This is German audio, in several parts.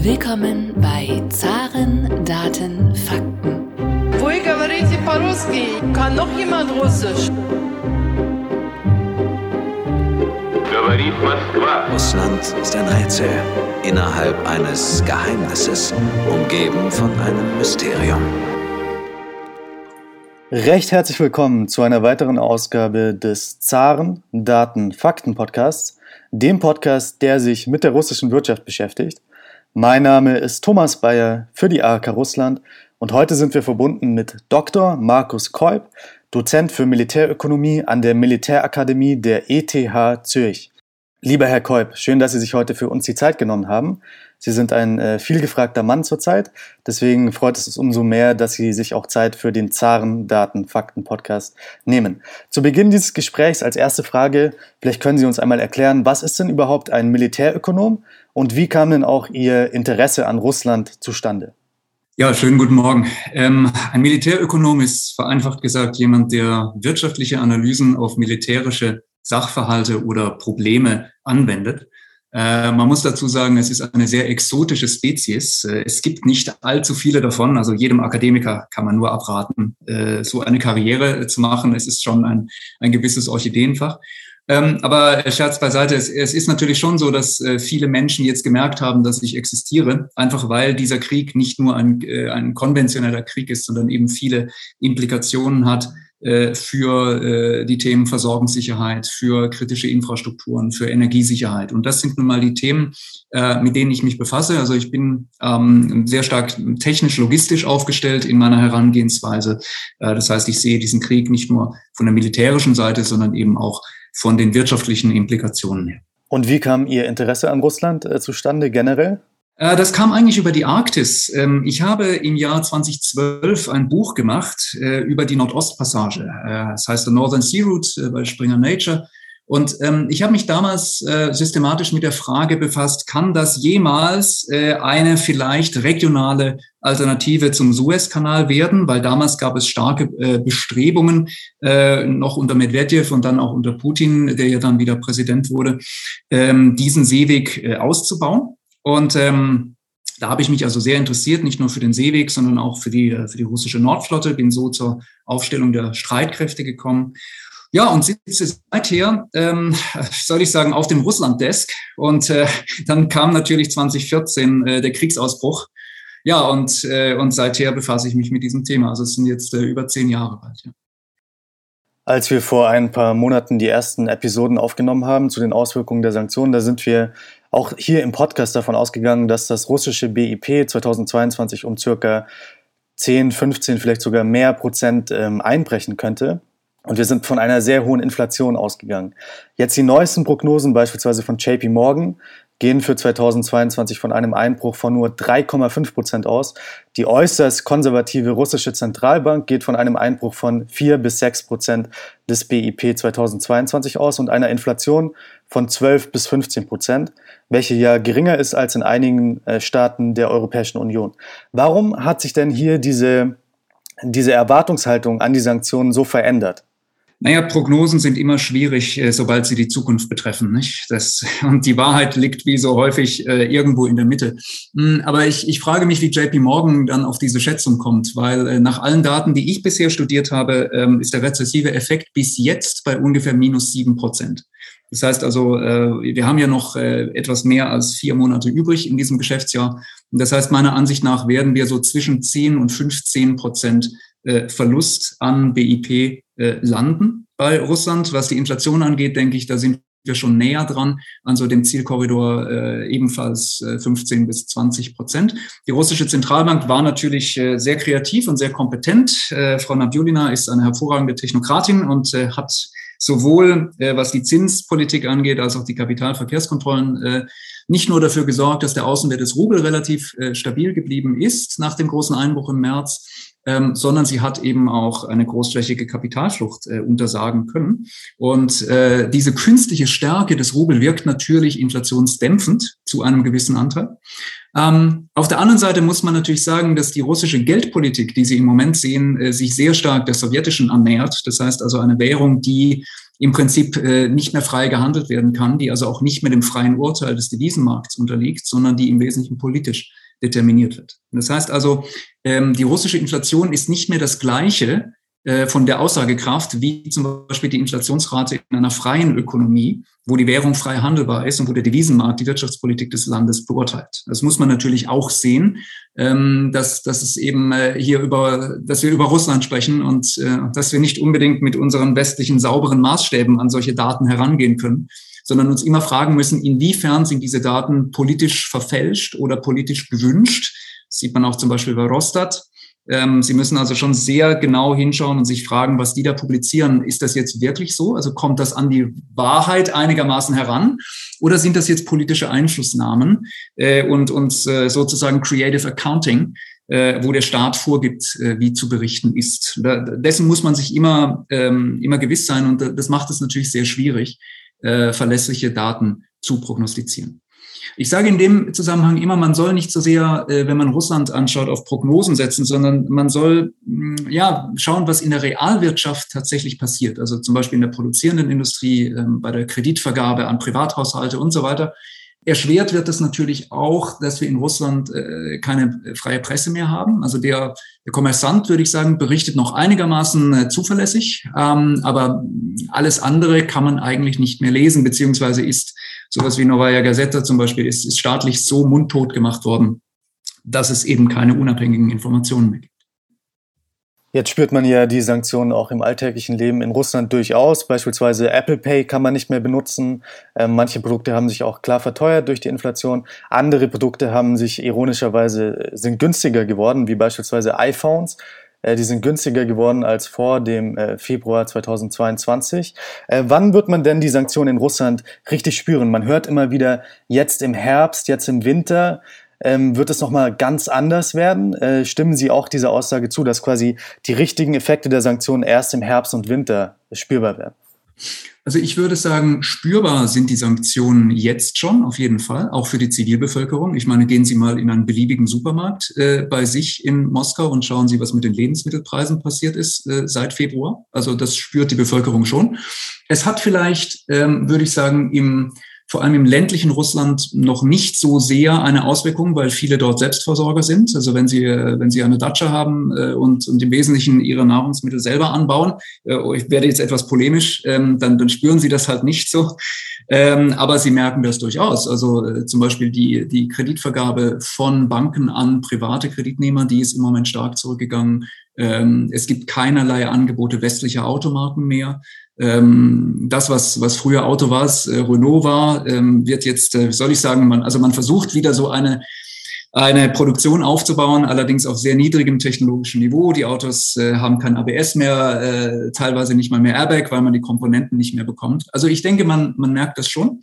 Willkommen bei Zaren, Daten, Fakten. Вы говорите по-русски? Kann noch jemand Russisch? Говорит Москва. Russland ist ein Rätsel innerhalb eines Geheimnisses, umgeben von einem Mysterium. Recht herzlich willkommen zu einer weiteren Ausgabe des Zaren Daten Fakten Podcasts, dem Podcast, der sich mit der russischen Wirtschaft beschäftigt. Mein Name ist Thomas Bayer für die ARK Russland und heute sind wir verbunden mit Dr. Markus Kolb, Dozent für Militärökonomie an der Militärakademie der ETH Zürich. Lieber Herr Kolb, schön, dass Sie sich heute für uns die Zeit genommen haben. Sie sind ein äh, vielgefragter Mann zurzeit, deswegen freut es uns umso mehr, dass Sie sich auch Zeit für den Zaren Daten Fakten Podcast nehmen. Zu Beginn dieses Gesprächs als erste Frage, vielleicht können Sie uns einmal erklären, was ist denn überhaupt ein Militärökonom und wie kam denn auch Ihr Interesse an Russland zustande? Ja, schönen guten Morgen. Ähm, ein Militärökonom ist vereinfacht gesagt jemand, der wirtschaftliche Analysen auf militärische Sachverhalte oder Probleme anwendet. Äh, man muss dazu sagen, es ist eine sehr exotische Spezies. Äh, es gibt nicht allzu viele davon. Also jedem Akademiker kann man nur abraten, äh, so eine Karriere zu machen. Es ist schon ein, ein gewisses Orchideenfach. Ähm, aber Scherz beiseite, es, es ist natürlich schon so, dass äh, viele Menschen jetzt gemerkt haben, dass ich existiere, einfach weil dieser Krieg nicht nur ein, äh, ein konventioneller Krieg ist, sondern eben viele Implikationen hat äh, für äh, die Themen Versorgungssicherheit, für kritische Infrastrukturen, für Energiesicherheit. Und das sind nun mal die Themen, äh, mit denen ich mich befasse. Also ich bin ähm, sehr stark technisch-logistisch aufgestellt in meiner Herangehensweise. Äh, das heißt, ich sehe diesen Krieg nicht nur von der militärischen Seite, sondern eben auch von den wirtschaftlichen Implikationen her. Und wie kam Ihr Interesse an Russland äh, zustande generell? Äh, das kam eigentlich über die Arktis. Ähm, ich habe im Jahr 2012 ein Buch gemacht äh, über die Nordostpassage. Äh, das heißt The Northern Sea Route bei Springer Nature. Und ähm, ich habe mich damals äh, systematisch mit der Frage befasst, kann das jemals äh, eine vielleicht regionale Alternative zum Suezkanal werden? Weil damals gab es starke äh, Bestrebungen, äh, noch unter Medvedev und dann auch unter Putin, der ja dann wieder Präsident wurde, ähm, diesen Seeweg äh, auszubauen. Und ähm, da habe ich mich also sehr interessiert, nicht nur für den Seeweg, sondern auch für die, äh, für die russische Nordflotte, bin so zur Aufstellung der Streitkräfte gekommen ja, und sitze seither, ähm, soll ich sagen, auf dem Russland-Desk. Und äh, dann kam natürlich 2014 äh, der Kriegsausbruch. Ja, und, äh, und seither befasse ich mich mit diesem Thema. Also es sind jetzt äh, über zehn Jahre bald. Ja. Als wir vor ein paar Monaten die ersten Episoden aufgenommen haben zu den Auswirkungen der Sanktionen, da sind wir auch hier im Podcast davon ausgegangen, dass das russische BIP 2022 um circa 10, 15, vielleicht sogar mehr Prozent ähm, einbrechen könnte. Und wir sind von einer sehr hohen Inflation ausgegangen. Jetzt die neuesten Prognosen, beispielsweise von JP Morgan, gehen für 2022 von einem Einbruch von nur 3,5 Prozent aus. Die äußerst konservative russische Zentralbank geht von einem Einbruch von 4 bis 6 Prozent des BIP 2022 aus und einer Inflation von 12 bis 15 Prozent, welche ja geringer ist als in einigen äh, Staaten der Europäischen Union. Warum hat sich denn hier diese, diese Erwartungshaltung an die Sanktionen so verändert? Naja, Prognosen sind immer schwierig, äh, sobald sie die Zukunft betreffen. Nicht? Das, und die Wahrheit liegt wie so häufig äh, irgendwo in der Mitte. Hm, aber ich, ich frage mich, wie JP Morgan dann auf diese Schätzung kommt, weil äh, nach allen Daten, die ich bisher studiert habe, ähm, ist der rezessive Effekt bis jetzt bei ungefähr minus sieben Prozent. Das heißt also, wir haben ja noch etwas mehr als vier Monate übrig in diesem Geschäftsjahr. Und das heißt, meiner Ansicht nach werden wir so zwischen 10 und 15 Prozent Verlust an BIP äh, landen bei Russland. Was die Inflation angeht, denke ich, da sind wir schon näher dran an so dem Zielkorridor äh, ebenfalls äh, 15 bis 20 Prozent. Die russische Zentralbank war natürlich äh, sehr kreativ und sehr kompetent. Äh, Frau Nabulina ist eine hervorragende Technokratin und äh, hat sowohl äh, was die Zinspolitik angeht, als auch die Kapitalverkehrskontrollen äh, nicht nur dafür gesorgt, dass der Außenwert des Rubel relativ äh, stabil geblieben ist nach dem großen Einbruch im März, ähm, sondern sie hat eben auch eine großflächige Kapitalflucht äh, untersagen können. Und äh, diese künstliche Stärke des Rubel wirkt natürlich inflationsdämpfend zu einem gewissen Anteil. Ähm, auf der anderen Seite muss man natürlich sagen, dass die russische Geldpolitik, die Sie im Moment sehen, äh, sich sehr stark der sowjetischen annähert. Das heißt also eine Währung, die im Prinzip äh, nicht mehr frei gehandelt werden kann, die also auch nicht mehr dem freien Urteil des Devisenmarkts unterliegt, sondern die im Wesentlichen politisch determiniert wird. Das heißt also, ähm, die russische Inflation ist nicht mehr das gleiche äh, von der Aussagekraft wie zum Beispiel die Inflationsrate in einer freien Ökonomie, wo die Währung frei handelbar ist und wo der Devisenmarkt die Wirtschaftspolitik des Landes beurteilt. Das muss man natürlich auch sehen, ähm, dass, dass es eben äh, hier über, dass wir über Russland sprechen und äh, dass wir nicht unbedingt mit unseren westlichen sauberen Maßstäben an solche Daten herangehen können, sondern uns immer fragen müssen, inwiefern sind diese Daten politisch verfälscht oder politisch gewünscht. Das sieht man auch zum Beispiel bei Rostat. Ähm, Sie müssen also schon sehr genau hinschauen und sich fragen, was die da publizieren. Ist das jetzt wirklich so? Also kommt das an die Wahrheit einigermaßen heran? Oder sind das jetzt politische Einflussnahmen äh, und, und äh, sozusagen Creative Accounting, äh, wo der Staat vorgibt, wie zu berichten ist? Dessen muss man sich immer, ähm, immer gewiss sein und das macht es natürlich sehr schwierig, äh, verlässliche Daten zu prognostizieren. Ich sage in dem Zusammenhang immer, man soll nicht so sehr, äh, wenn man Russland anschaut, auf Prognosen setzen, sondern man soll mh, mm, ja schauen, was in der Realwirtschaft tatsächlich passiert. Also zum Beispiel in der produzierenden Industrie, äh, bei der Kreditvergabe an Privathaushalte und so weiter. Erschwert wird es natürlich auch, dass wir in Russland äh, keine freie Presse mehr haben. Also der, der Kommersant, würde ich sagen, berichtet noch einigermaßen äh, zuverlässig, ähm, aber alles andere kann man eigentlich nicht mehr lesen, beziehungsweise ist sowas wie Novaya Gazeta zum Beispiel, ist, ist staatlich so mundtot gemacht worden, dass es eben keine unabhängigen Informationen mehr gibt. Jetzt spürt man ja die Sanktionen auch im alltäglichen Leben in Russland durchaus. Beispielsweise Apple Pay kann man nicht mehr benutzen. Ähm, manche Produkte haben sich auch klar verteuert durch die Inflation. Andere Produkte haben sich ironischerweise sind günstiger geworden, wie beispielsweise iPhones. Äh, die sind günstiger geworden als vor dem äh, Februar 2022. Äh, wann wird man denn die Sanktionen in Russland richtig spüren? Man hört immer wieder jetzt im Herbst, jetzt im Winter ähm, wird es nochmal ganz anders werden? Äh, stimmen Sie auch dieser Aussage zu, dass quasi die richtigen Effekte der Sanktionen erst im Herbst und Winter spürbar werden? Also ich würde sagen, spürbar sind die Sanktionen jetzt schon, auf jeden Fall, auch für die Zivilbevölkerung. Ich meine, gehen Sie mal in einen beliebigen Supermarkt äh, bei sich in Moskau und schauen Sie, was mit den Lebensmittelpreisen passiert ist äh, seit Februar. Also das spürt die Bevölkerung schon. Es hat vielleicht, ähm, würde ich sagen, im vor allem im ländlichen Russland noch nicht so sehr eine Auswirkung, weil viele dort Selbstversorger sind. Also wenn sie, wenn sie eine Datscha haben äh, und, und im Wesentlichen ihre Nahrungsmittel selber anbauen, äh, ich werde jetzt etwas polemisch, ähm, dann, dann spüren sie das halt nicht so. Ähm, aber sie merken das durchaus. Also äh, zum Beispiel die, die Kreditvergabe von Banken an private Kreditnehmer, die ist im Moment stark zurückgegangen. Ähm, es gibt keinerlei Angebote westlicher Automarken mehr ähm, das, was, was früher Auto war, äh, Renault war, ähm, wird jetzt, äh, wie soll ich sagen, man, also man versucht wieder so eine, eine Produktion aufzubauen, allerdings auf sehr niedrigem technologischen Niveau. Die Autos äh, haben kein ABS mehr, äh, teilweise nicht mal mehr Airbag, weil man die Komponenten nicht mehr bekommt. Also ich denke, man, man merkt das schon.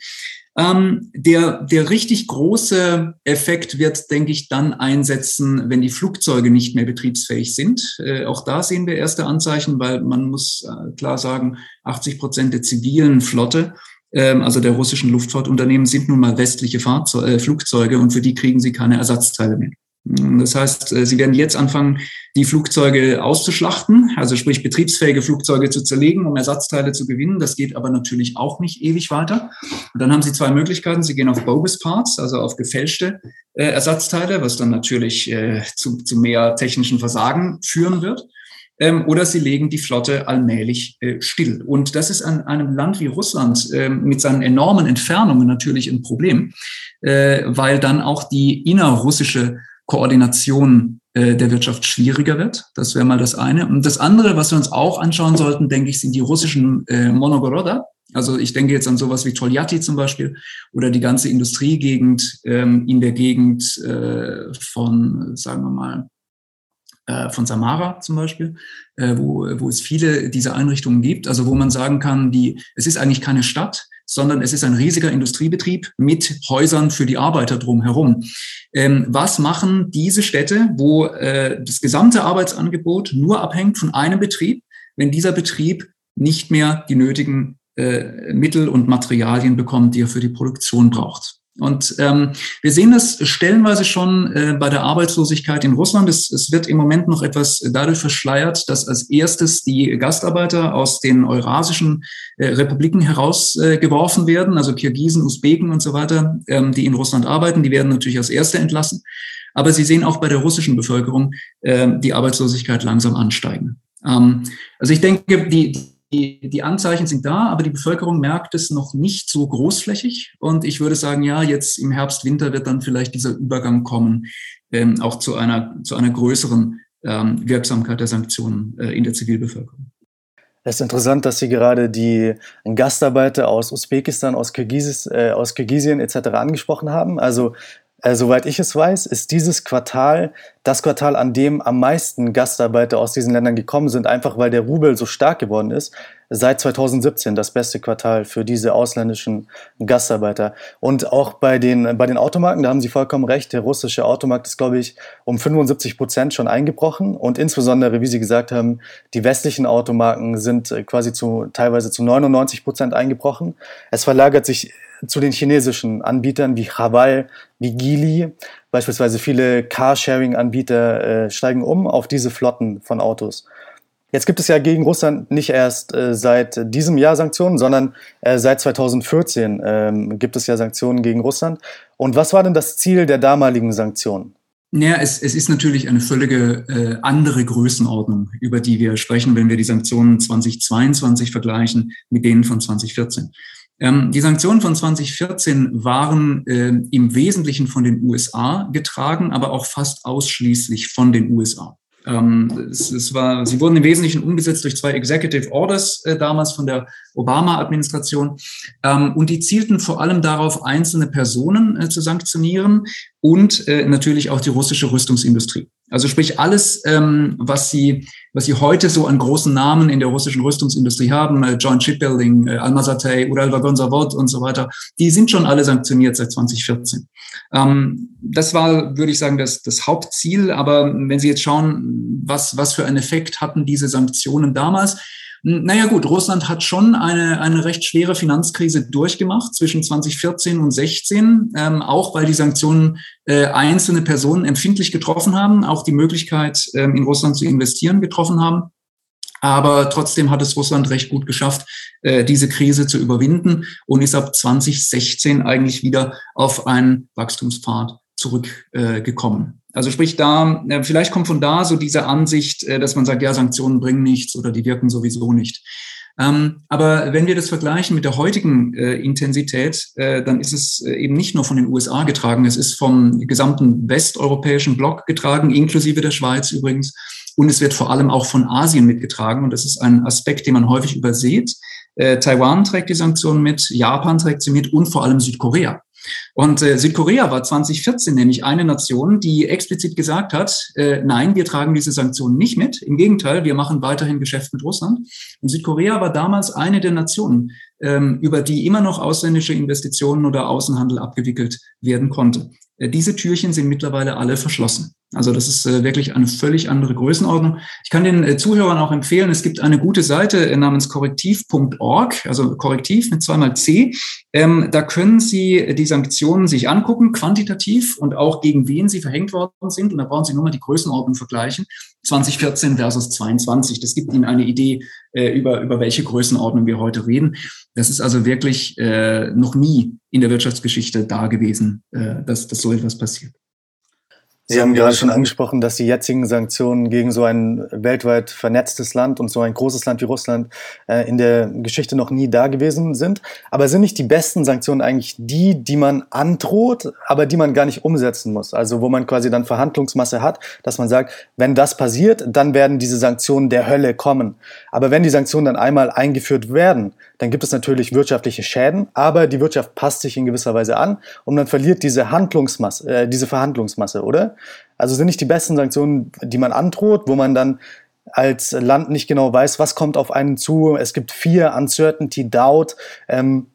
Ähm, der, der richtig große Effekt wird, denke ich, dann einsetzen, wenn die Flugzeuge nicht mehr betriebsfähig sind. Äh, auch da sehen wir erste Anzeichen, weil man muss äh, klar sagen, 80 Prozent der zivilen Flotte also der russischen Luftfahrtunternehmen, sind nun mal westliche Fahrzeuge, äh, Flugzeuge und für die kriegen sie keine Ersatzteile mehr. Das heißt, äh, sie werden jetzt anfangen, die Flugzeuge auszuschlachten, also sprich betriebsfähige Flugzeuge zu zerlegen, um Ersatzteile zu gewinnen. Das geht aber natürlich auch nicht ewig weiter. Und dann haben sie zwei Möglichkeiten. Sie gehen auf bogus Parts, also auf gefälschte äh, Ersatzteile, was dann natürlich äh, zu, zu mehr technischen Versagen führen wird. Ähm, oder sie legen die Flotte allmählich äh, still. Und das ist an einem Land wie Russland äh, mit seinen enormen Entfernungen natürlich ein Problem, äh, weil dann auch die innerrussische Koordination äh, der Wirtschaft schwieriger wird. Das wäre mal das eine. Und das andere, was wir uns auch anschauen sollten, denke ich, sind die russischen äh, Monogoroda. Also ich denke jetzt an sowas wie Toljatti zum Beispiel oder die ganze Industriegegend ähm, in der Gegend äh, von, sagen wir mal, von Samara zum Beispiel, äh, wo, wo es viele dieser Einrichtungen gibt, also wo man sagen kann, die, es ist eigentlich keine Stadt, sondern es ist ein riesiger Industriebetrieb mit Häusern für die Arbeiter drumherum. Ähm, was machen diese Städte, wo äh, das gesamte Arbeitsangebot nur abhängt von einem Betrieb, wenn dieser Betrieb nicht mehr die nötigen äh, Mittel und Materialien bekommt, die er für die Produktion braucht? Und ähm, wir sehen das stellenweise schon äh, bei der Arbeitslosigkeit in Russland. Es, es wird im Moment noch etwas dadurch verschleiert, dass als erstes die Gastarbeiter aus den eurasischen äh, Republiken herausgeworfen äh, werden, also Kirgisen, Usbeken und so weiter, ähm, die in Russland arbeiten. Die werden natürlich als Erste entlassen. Aber Sie sehen auch bei der russischen Bevölkerung äh, die Arbeitslosigkeit langsam ansteigen. Ähm, also ich denke, die, die, Anzeichen sind da, aber die Bevölkerung merkt es noch nicht so großflächig. Und ich würde sagen, ja, jetzt im Herbst, Winter wird dann vielleicht dieser Übergang kommen, ähm, auch zu einer, zu einer größeren ähm, Wirksamkeit der Sanktionen äh, in der Zivilbevölkerung. Es ist interessant, dass Sie gerade die Gastarbeiter aus Usbekistan, aus, Kirgisis, äh, aus Kirgisien etc. angesprochen haben. Also äh, soweit ich es weiß, ist dieses Quartal das Quartal, an dem am meisten Gastarbeiter aus diesen Ländern gekommen sind, einfach weil der Rubel so stark geworden ist. Seit 2017 das beste Quartal für diese ausländischen Gastarbeiter. Und auch bei den, bei den Automarken, da haben Sie vollkommen recht, der russische Automarkt ist, glaube ich, um 75 Prozent schon eingebrochen. Und insbesondere, wie Sie gesagt haben, die westlichen Automarken sind äh, quasi zu, teilweise zu 99 Prozent eingebrochen. Es verlagert sich zu den chinesischen Anbietern wie Haval, wie Geely. Beispielsweise viele Carsharing-Anbieter äh, steigen um auf diese Flotten von Autos. Jetzt gibt es ja gegen Russland nicht erst äh, seit diesem Jahr Sanktionen, sondern äh, seit 2014 ähm, gibt es ja Sanktionen gegen Russland. Und was war denn das Ziel der damaligen Sanktionen? Ja, es, es ist natürlich eine völlige äh, andere Größenordnung, über die wir sprechen, wenn wir die Sanktionen 2022 vergleichen mit denen von 2014. Ähm, die Sanktionen von 2014 waren äh, im Wesentlichen von den USA getragen, aber auch fast ausschließlich von den USA. Ähm, es, es, war, sie wurden im Wesentlichen umgesetzt durch zwei Executive Orders äh, damals von der Obama-Administration. Ähm, und die zielten vor allem darauf, einzelne Personen äh, zu sanktionieren und äh, natürlich auch die russische Rüstungsindustrie. Also sprich alles, ähm, was sie was sie heute so an großen Namen in der russischen Rüstungsindustrie haben, äh, Joint Shipbuilding, äh, Almazatei, Uralvagonzavod und so weiter, die sind schon alle sanktioniert seit 2014. Ähm, das war, würde ich sagen, das, das Hauptziel. Aber wenn Sie jetzt schauen, was, was für einen Effekt hatten diese Sanktionen damals, naja gut, Russland hat schon eine, eine recht schwere Finanzkrise durchgemacht zwischen 2014 und 16, ähm, auch weil die Sanktionen äh, einzelne Personen empfindlich getroffen haben, auch die Möglichkeit, ähm, in Russland zu investieren, getroffen haben. Aber trotzdem hat es Russland recht gut geschafft, äh, diese Krise zu überwinden und ist ab 2016 eigentlich wieder auf einen Wachstumspfad zurückgekommen. Also sprich da, äh, vielleicht kommt von da so diese Ansicht, äh, dass man sagt, ja, Sanktionen bringen nichts oder die wirken sowieso nicht. Ähm, aber wenn wir das vergleichen mit der heutigen äh, Intensität, dann ist es eben nicht nur von den USA getragen, es ist vom gesamten westeuropäischen Block getragen, inklusive der Schweiz übrigens. Und es wird vor allem auch von Asien mitgetragen. Und das ist ein Aspekt, den man häufig übersieht. Taiwan trägt die Sanktionen mit, Japan trägt sie mit und vor allem Südkorea. Und äh, Südkorea war 2014 nämlich eine Nation, die explizit gesagt hat, äh, nein, wir tragen diese Sanktionen nicht mit. Im Gegenteil, wir machen weiterhin Geschäft mit Russland. Und Südkorea war damals eine der Nationen, ähm, über die immer noch ausländische Investitionen oder Außenhandel abgewickelt werden konnte. Äh, diese Türchen sind mittlerweile alle verschlossen. Also das ist äh, wirklich eine völlig andere Größenordnung. Ich kann den äh, Zuhörern auch empfehlen, es gibt eine gute Seite namens korrektiv.org, also korrektiv mit zweimal C. Ähm, da können Sie die Sanktionen sich angucken, quantitativ und auch gegen wen sie verhängt worden sind. Und da brauchen Sie nur mal die Größenordnung vergleichen. 2014 versus 22. Das gibt Ihnen eine Idee, über, über welche Größenordnung wir heute reden. Das ist also wirklich äh, noch nie in der Wirtschaftsgeschichte da gewesen, äh, dass, dass so etwas passiert. Sie haben gerade schon angesprochen, dass die jetzigen Sanktionen gegen so ein weltweit vernetztes Land und so ein großes Land wie Russland äh, in der Geschichte noch nie da gewesen sind. Aber sind nicht die besten Sanktionen eigentlich die, die man androht, aber die man gar nicht umsetzen muss? Also wo man quasi dann Verhandlungsmasse hat, dass man sagt, wenn das passiert, dann werden diese Sanktionen der Hölle kommen. Aber wenn die Sanktionen dann einmal eingeführt werden, dann gibt es natürlich wirtschaftliche Schäden, aber die Wirtschaft passt sich in gewisser Weise an und man verliert diese Handlungsmasse, äh, diese Verhandlungsmasse, oder? Also sind nicht die besten Sanktionen, die man androht, wo man dann als Land nicht genau weiß, was kommt auf einen zu. Es gibt vier Uncertainty, Doubt. Ähm,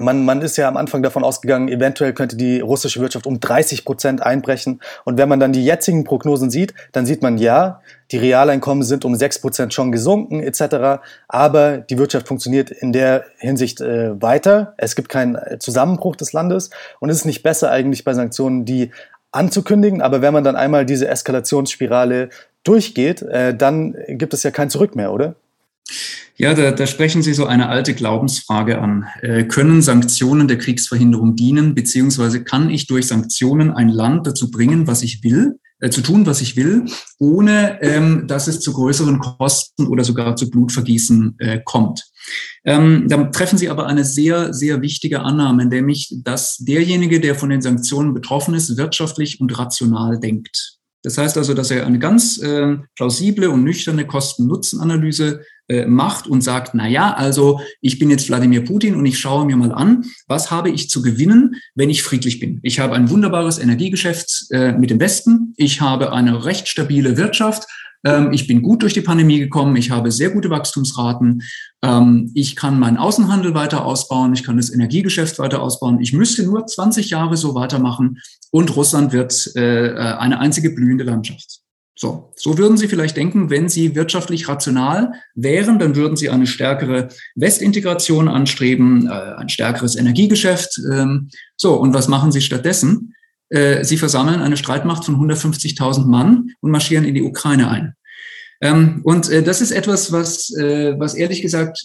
man, man ist ja am Anfang davon ausgegangen, eventuell könnte die russische Wirtschaft um 30 Prozent einbrechen. Und wenn man dann die jetzigen Prognosen sieht, dann sieht man ja, die Realeinkommen sind um 6 Prozent schon gesunken etc. Aber die Wirtschaft funktioniert in der Hinsicht äh, weiter. Es gibt keinen Zusammenbruch des Landes. Und es ist nicht besser eigentlich bei Sanktionen, die anzukündigen. Aber wenn man dann einmal diese Eskalationsspirale durchgeht, äh, dann gibt es ja kein Zurück mehr, oder? Ja, da, da sprechen Sie so eine alte Glaubensfrage an. Äh, können Sanktionen der Kriegsverhinderung dienen, beziehungsweise kann ich durch Sanktionen ein Land dazu bringen, was ich will, äh, zu tun, was ich will, ohne ähm, dass es zu größeren Kosten oder sogar zu Blutvergießen äh, kommt? Ähm, dann treffen Sie aber eine sehr, sehr wichtige Annahme, nämlich, dass derjenige, der von den Sanktionen betroffen ist, wirtschaftlich und rational denkt. Das heißt also, dass er eine ganz äh, plausible und nüchterne Kosten-Nutzen-Analyse äh, macht und sagt, na ja, also ich bin jetzt Wladimir Putin und ich schaue mir mal an, was habe ich zu gewinnen, wenn ich friedlich bin. Ich habe ein wunderbares Energiegeschäft äh, mit dem Westen, ich habe eine recht stabile Wirtschaft, ähm, ich bin gut durch die Pandemie gekommen, ich habe sehr gute Wachstumsraten, ähm, ich kann meinen Außenhandel weiter ausbauen, ich kann das Energiegeschäft weiter ausbauen, ich müsste nur 20 Jahre so weitermachen und Russland wird äh, eine einzige blühende Landschaft. So, so würden Sie vielleicht denken, wenn Sie wirtschaftlich rational wären, dann würden Sie eine stärkere Westintegration anstreben, äh, ein stärkeres Energiegeschäft. Ähm, so, und was machen Sie stattdessen? Äh, Sie versammeln eine Streitmacht von 150.000 Mann und marschieren in die Ukraine ein. Ähm, und äh, das ist etwas, was, äh, was ehrlich gesagt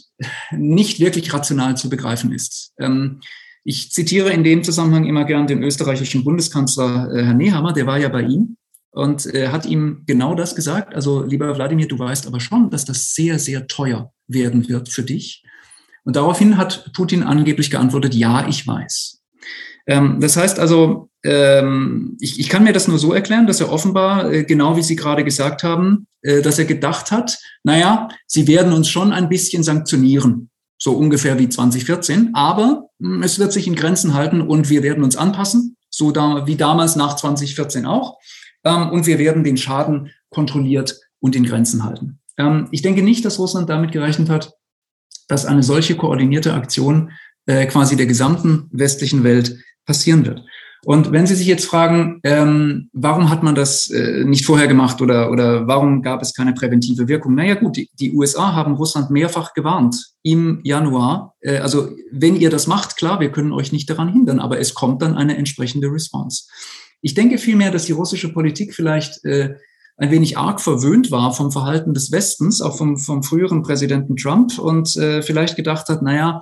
nicht wirklich rational zu begreifen ist. Ähm, ich zitiere in dem Zusammenhang immer gern den österreichischen Bundeskanzler äh, Herr Nehammer, der war ja bei ihm und äh, hat ihm genau das gesagt. Also, lieber Wladimir, du weißt aber schon, dass das sehr, sehr teuer werden wird für dich. Und daraufhin hat Putin angeblich geantwortet, ja, ich weiß. Ähm, das heißt also, ähm, ich, ich kann mir das nur so erklären, dass er offenbar, äh, genau wie Sie gerade gesagt haben, äh, dass er gedacht hat, naja, Sie werden uns schon ein bisschen sanktionieren, so ungefähr wie 2014, aber mh, hm, es wird sich in Grenzen halten und wir werden uns anpassen, so da, wie damals nach 2014 auch. Ähm, und wir werden den Schaden kontrolliert und in Grenzen halten. Ähm, ich denke nicht, dass Russland damit gerechnet hat, dass eine solche koordinierte Aktion äh, quasi der gesamten westlichen Welt passieren wird. Und wenn Sie sich jetzt fragen, ähm, warum hat man das äh, nicht vorher gemacht oder, oder warum gab es keine präventive Wirkung? Naja gut, die, die USA haben Russland mehrfach gewarnt im Januar. Äh, also wenn ihr das macht, klar, wir können euch nicht daran hindern, aber es kommt dann eine entsprechende Response. Ich denke vielmehr, dass die russische Politik vielleicht äh, ein wenig arg verwöhnt war vom Verhalten des Westens, auch vom, vom früheren Präsidenten Trump und äh, vielleicht gedacht hat, naja,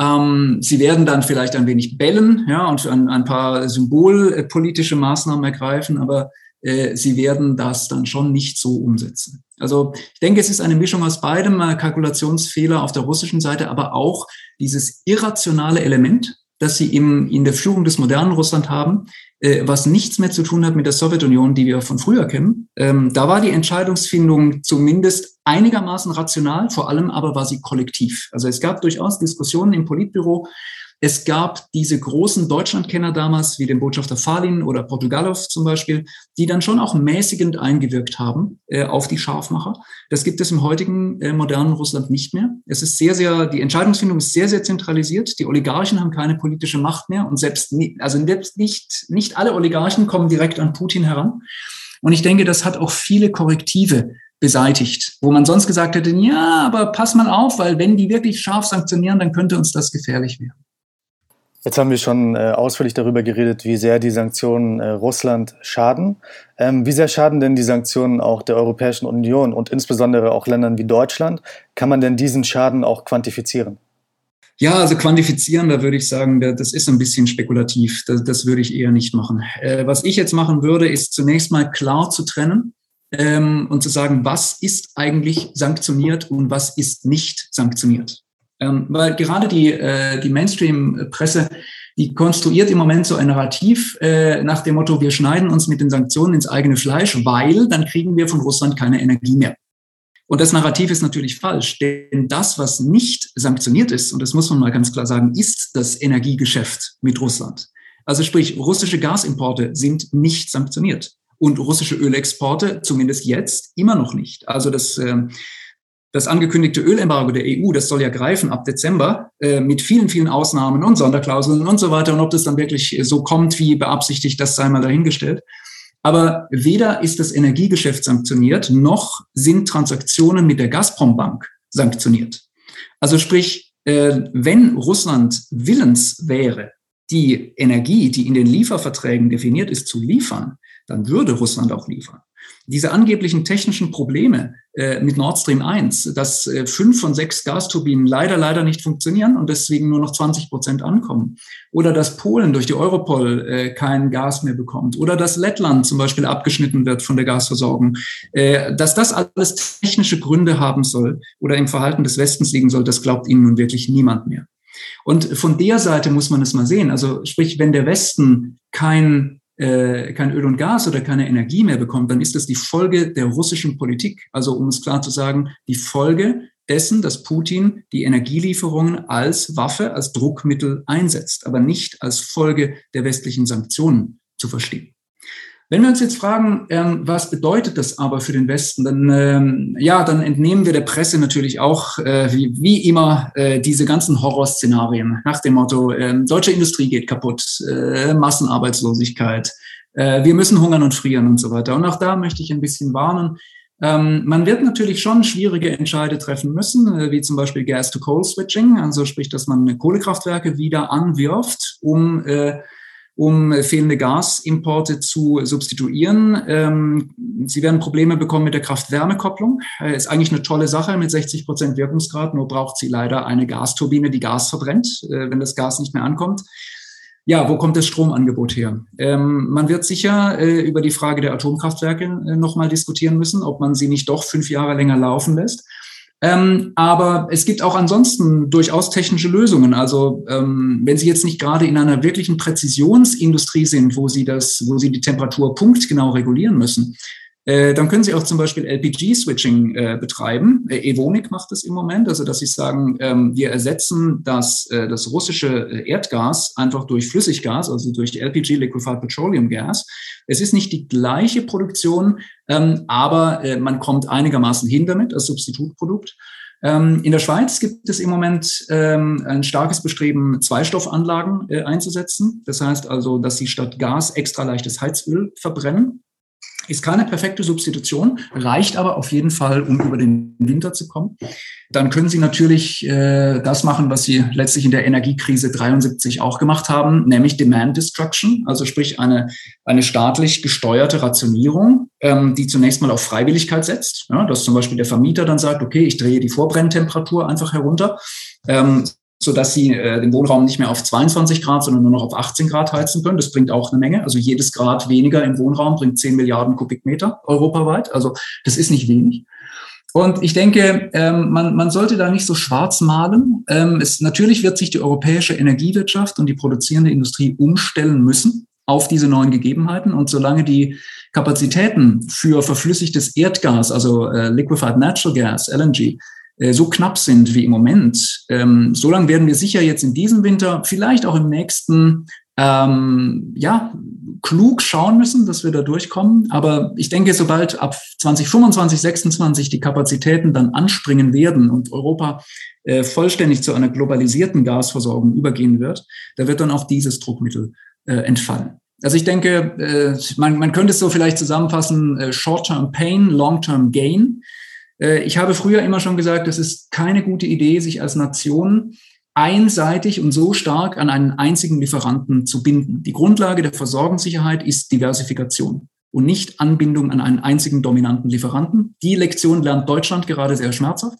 ähm, sie werden dann vielleicht ein wenig bellen ja, und ein, ein paar symbolpolitische Maßnahmen ergreifen, aber äh, sie werden das dann schon nicht so umsetzen. Also ich denke, es ist eine Mischung aus beidem, äh, Kalkulationsfehler auf der russischen Seite, aber auch dieses irrationale Element, das sie im, in der Führung des modernen Russland haben, äh, was nichts mehr zu tun hat mit der Sowjetunion, die wir von früher kennen. Ähm, da war die Entscheidungsfindung zumindest einigermaßen rational, vor allem aber war sie kollektiv. Also es gab durchaus Diskussionen im Politbüro, es gab diese großen Deutschlandkenner damals, wie den Botschafter Falin oder Portugalow zum Beispiel, die dann schon auch mäßigend eingewirkt haben äh, auf die Scharfmacher. Das gibt es im heutigen äh, modernen Russland nicht mehr. Es ist sehr, sehr, die Entscheidungsfindung ist sehr, sehr zentralisiert. Die Oligarchen haben keine politische Macht mehr und selbst, also selbst nicht, nicht alle Oligarchen kommen direkt an Putin heran. Und ich denke, das hat auch viele Korrektive beseitigt, wo man sonst gesagt hätte, ja, aber pass mal auf, weil wenn die wirklich scharf sanktionieren, dann könnte uns das gefährlich werden. Jetzt haben wir schon äh, ausführlich darüber geredet, wie sehr die Sanktionen äh, Russland schaden. Ähm, wie sehr schaden denn die Sanktionen auch der Europäischen Union und insbesondere auch Ländern wie Deutschland? Kann man denn diesen Schaden auch quantifizieren? Ja, also quantifizieren, da würde ich sagen, das ist ein bisschen spekulativ. Das, das würde ich eher nicht machen. Äh, was ich jetzt machen würde, ist zunächst mal klar zu trennen ähm, und zu sagen, was ist eigentlich sanktioniert und was ist nicht sanktioniert. Ähm, weil gerade die, äh, die Mainstream-Presse, die konstruiert im Moment so ein Narrativ äh, nach dem Motto, wir schneiden uns mit den Sanktionen ins eigene Fleisch, weil dann kriegen wir von Russland keine Energie mehr. Und das Narrativ ist natürlich falsch, denn das, was nicht sanktioniert ist, und das muss man mal ganz klar sagen, ist das Energiegeschäft mit Russland. Also sprich, russische Gasimporte sind nicht sanktioniert und russische Ölexporte, zumindest jetzt, immer noch nicht. Also das, äh, das angekündigte Ölembargo der EU, das soll ja greifen ab Dezember äh, mit vielen, vielen Ausnahmen und Sonderklauseln und so weiter. Und ob das dann wirklich so kommt, wie beabsichtigt, das sei mal dahingestellt. Aber weder ist das Energiegeschäft sanktioniert, noch sind Transaktionen mit der Gazprom-Bank sanktioniert. Also sprich, äh, wenn Russland willens wäre, die Energie, die in den Lieferverträgen definiert ist, zu liefern, dann würde Russland auch liefern diese angeblichen technischen Probleme äh, mit Nord Stream 1, dass äh, fünf von sechs Gasturbinen leider, leider nicht funktionieren und deswegen nur noch 20 Prozent ankommen. Oder dass Polen durch die Europol äh, kein Gas mehr bekommt. Oder dass Lettland zum Beispiel abgeschnitten wird von der Gasversorgung. Äh, dass das alles technische Gründe haben soll oder im Verhalten des Westens liegen soll, das glaubt Ihnen nun wirklich niemand mehr. Und von der Seite muss man es mal sehen. Also sprich, wenn der Westen kein äh, kein Öl und Gas oder keine Energie mehr bekommt, dann ist das die Folge der russischen Politik. Also um es klar zu sagen, die Folge dessen, dass Putin die Energielieferungen als Waffe, als Druckmittel einsetzt, aber nicht als Folge der westlichen Sanktionen zu verstehen. Wenn wir uns jetzt fragen, ähm, was bedeutet das aber für den Westen, dann ähm, ja, dann entnehmen wir der Presse natürlich auch äh, wie, wie immer äh, diese ganzen Horrorszenarien nach dem Motto: äh, deutsche Industrie geht kaputt, äh, Massenarbeitslosigkeit, äh, wir müssen hungern und frieren und so weiter. Und auch da möchte ich ein bisschen warnen. Ähm, man wird natürlich schon schwierige Entscheide treffen müssen, äh, wie zum Beispiel Gas-to-Coal-Switching, also sprich, dass man Kohlekraftwerke wieder anwirft, um äh, um fehlende Gasimporte zu substituieren. Ähm, Sie werden Probleme bekommen mit der Kraft-Wärme-Kopplung. Äh, ist eigentlich eine tolle Sache mit 60 Prozent Wirkungsgrad, nur braucht sie leider eine Gasturbine, die Gas verbrennt, äh, wenn das Gas nicht mehr ankommt. Ja, wo kommt das Stromangebot her? Ähm, man wird sicher äh, über die Frage der Atomkraftwerke äh, nochmal diskutieren müssen, ob man sie nicht doch fünf Jahre länger laufen lässt. Ähm, aber es gibt auch ansonsten durchaus technische Lösungen. Also ähm, wenn Sie jetzt nicht gerade in einer wirklichen Präzisionsindustrie sind, wo Sie das, wo Sie die Temperatur punktgenau regulieren müssen, dann können Sie auch zum Beispiel LPG-Switching äh, betreiben. Äh, Evonik macht das im Moment, also dass Sie sagen, ähm, wir ersetzen das, äh, das russische äh, Erdgas einfach durch Flüssiggas, also durch LPG, Liquefied Petroleum Gas. Es ist nicht die gleiche Produktion, ähm, aber äh, man kommt einigermaßen hin damit als Substitutprodukt. Ähm, in der Schweiz gibt es im Moment ein starkes Bestreben, Zweistoffanlagen äh, einzusetzen. Das heißt also, dass sie statt Gas extra leichtes Heizöl verbrennen. Ist keine perfekte Substitution, reicht aber auf jeden Fall, um über den Winter zu kommen. Dann können Sie natürlich äh, das machen, was Sie letztlich in der Energiekrise 73 auch gemacht haben, nämlich Demand Destruction, also sprich eine, eine staatlich gesteuerte Rationierung, ähm, die zunächst mal auf Freiwilligkeit setzt. Ja, dass zum Beispiel der Vermieter dann sagt, okay, ich drehe die Vorbrenntemperatur einfach herunter. Ähm, so dass sie äh, den Wohnraum nicht mehr auf 22 Grad, sondern nur noch auf 18 Grad heizen können. Das bringt auch eine Menge. Also jedes Grad weniger im Wohnraum bringt 10 Milliarden Kubikmeter europaweit. Also das ist nicht wenig. Und ich denke, ähm, man, man sollte da nicht so schwarz malen. Ähm, es, natürlich wird sich die europäische Energiewirtschaft und die produzierende Industrie umstellen müssen auf diese neuen Gegebenheiten. Und solange die Kapazitäten für verflüssigtes Erdgas, also äh, Liquefied Natural Gas, LNG, so knapp sind wie im Moment, ähm, so lange werden wir sicher jetzt in diesem Winter, vielleicht auch im nächsten, ähm, ja, klug schauen müssen, dass wir da durchkommen. Aber ich denke, sobald ab 2025, 26 die Kapazitäten dann anspringen werden und Europa äh, vollständig zu einer globalisierten Gasversorgung übergehen wird, da wird dann auch dieses Druckmittel äh, entfallen. Also ich denke, äh, man, man könnte es so vielleicht zusammenfassen, äh, Short-Term Pain, Long-Term Gain. Äh, ich habe früher immer schon gesagt, es ist keine gute Idee, sich als Nation einseitig und so stark an einen einzigen Lieferanten zu binden. Die Grundlage der Versorgungssicherheit ist Diversifikation und nicht Anbindung an einen einzigen dominanten Lieferanten. Die Lektion lernt Deutschland gerade sehr schmerzhaft.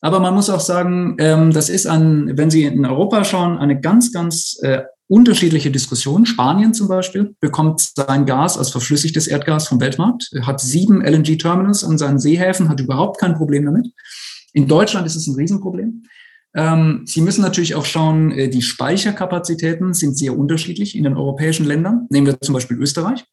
Aber man muss auch sagen, ähm, das ist ein, wenn Sie in Europa schauen, eine ganz, ganz äh, unterschiedliche Diskussionen. Spanien zum Beispiel bekommt sein Gas als verflüssigtes Erdgas vom Weltmarkt, hat sieben LNG-Terminals an seinen Seehäfen, hat überhaupt kein Problem damit. In Deutschland ist es ein Riesenproblem. Ähm, Sie müssen natürlich auch schauen, äh, die Speicherkapazitäten sind sehr unterschiedlich in den europäischen Ländern. Nehmen wir zum Beispiel Österreich.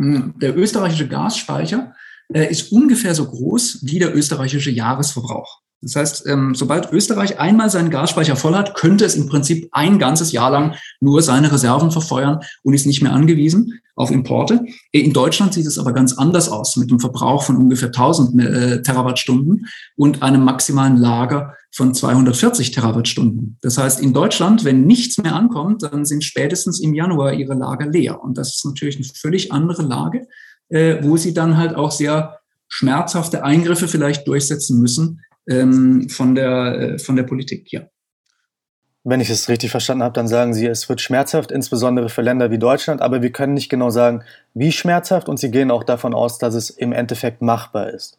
Hm, der österreichische Gasspeicher äh, ist ungefähr so groß wie der österreichische Jahresverbrauch. Das heißt, ähm, sobald Österreich einmal seinen Gasspeicher voll hat, könnte es im Prinzip ein ganzes Jahr lang nur seine Reserven verfeuern und ist nicht mehr angewiesen auf Importe. Äh, in Deutschland sieht es aber ganz anders aus, mit einem Verbrauch von ungefähr 1000 äh, Terawattstunden und einem maximalen Lager von 240 Terawattstunden. Das heißt, in Deutschland, wenn nichts mehr ankommt, dann sind spätestens im Januar ihre Lager leer. Und das ist natürlich eine völlig andere Lage, wo sie dann halt auch sehr schmerzhafte Eingriffe vielleicht durchsetzen müssen, ähm, von, der, äh, von der Politik, ja. Wenn ich es richtig verstanden habe, dann sagen Sie, es wird schmerzhaft, insbesondere für Länder wie Deutschland, aber wir können nicht genau sagen, wie schmerzhaft und Sie gehen auch davon aus, dass es im Endeffekt machbar ist.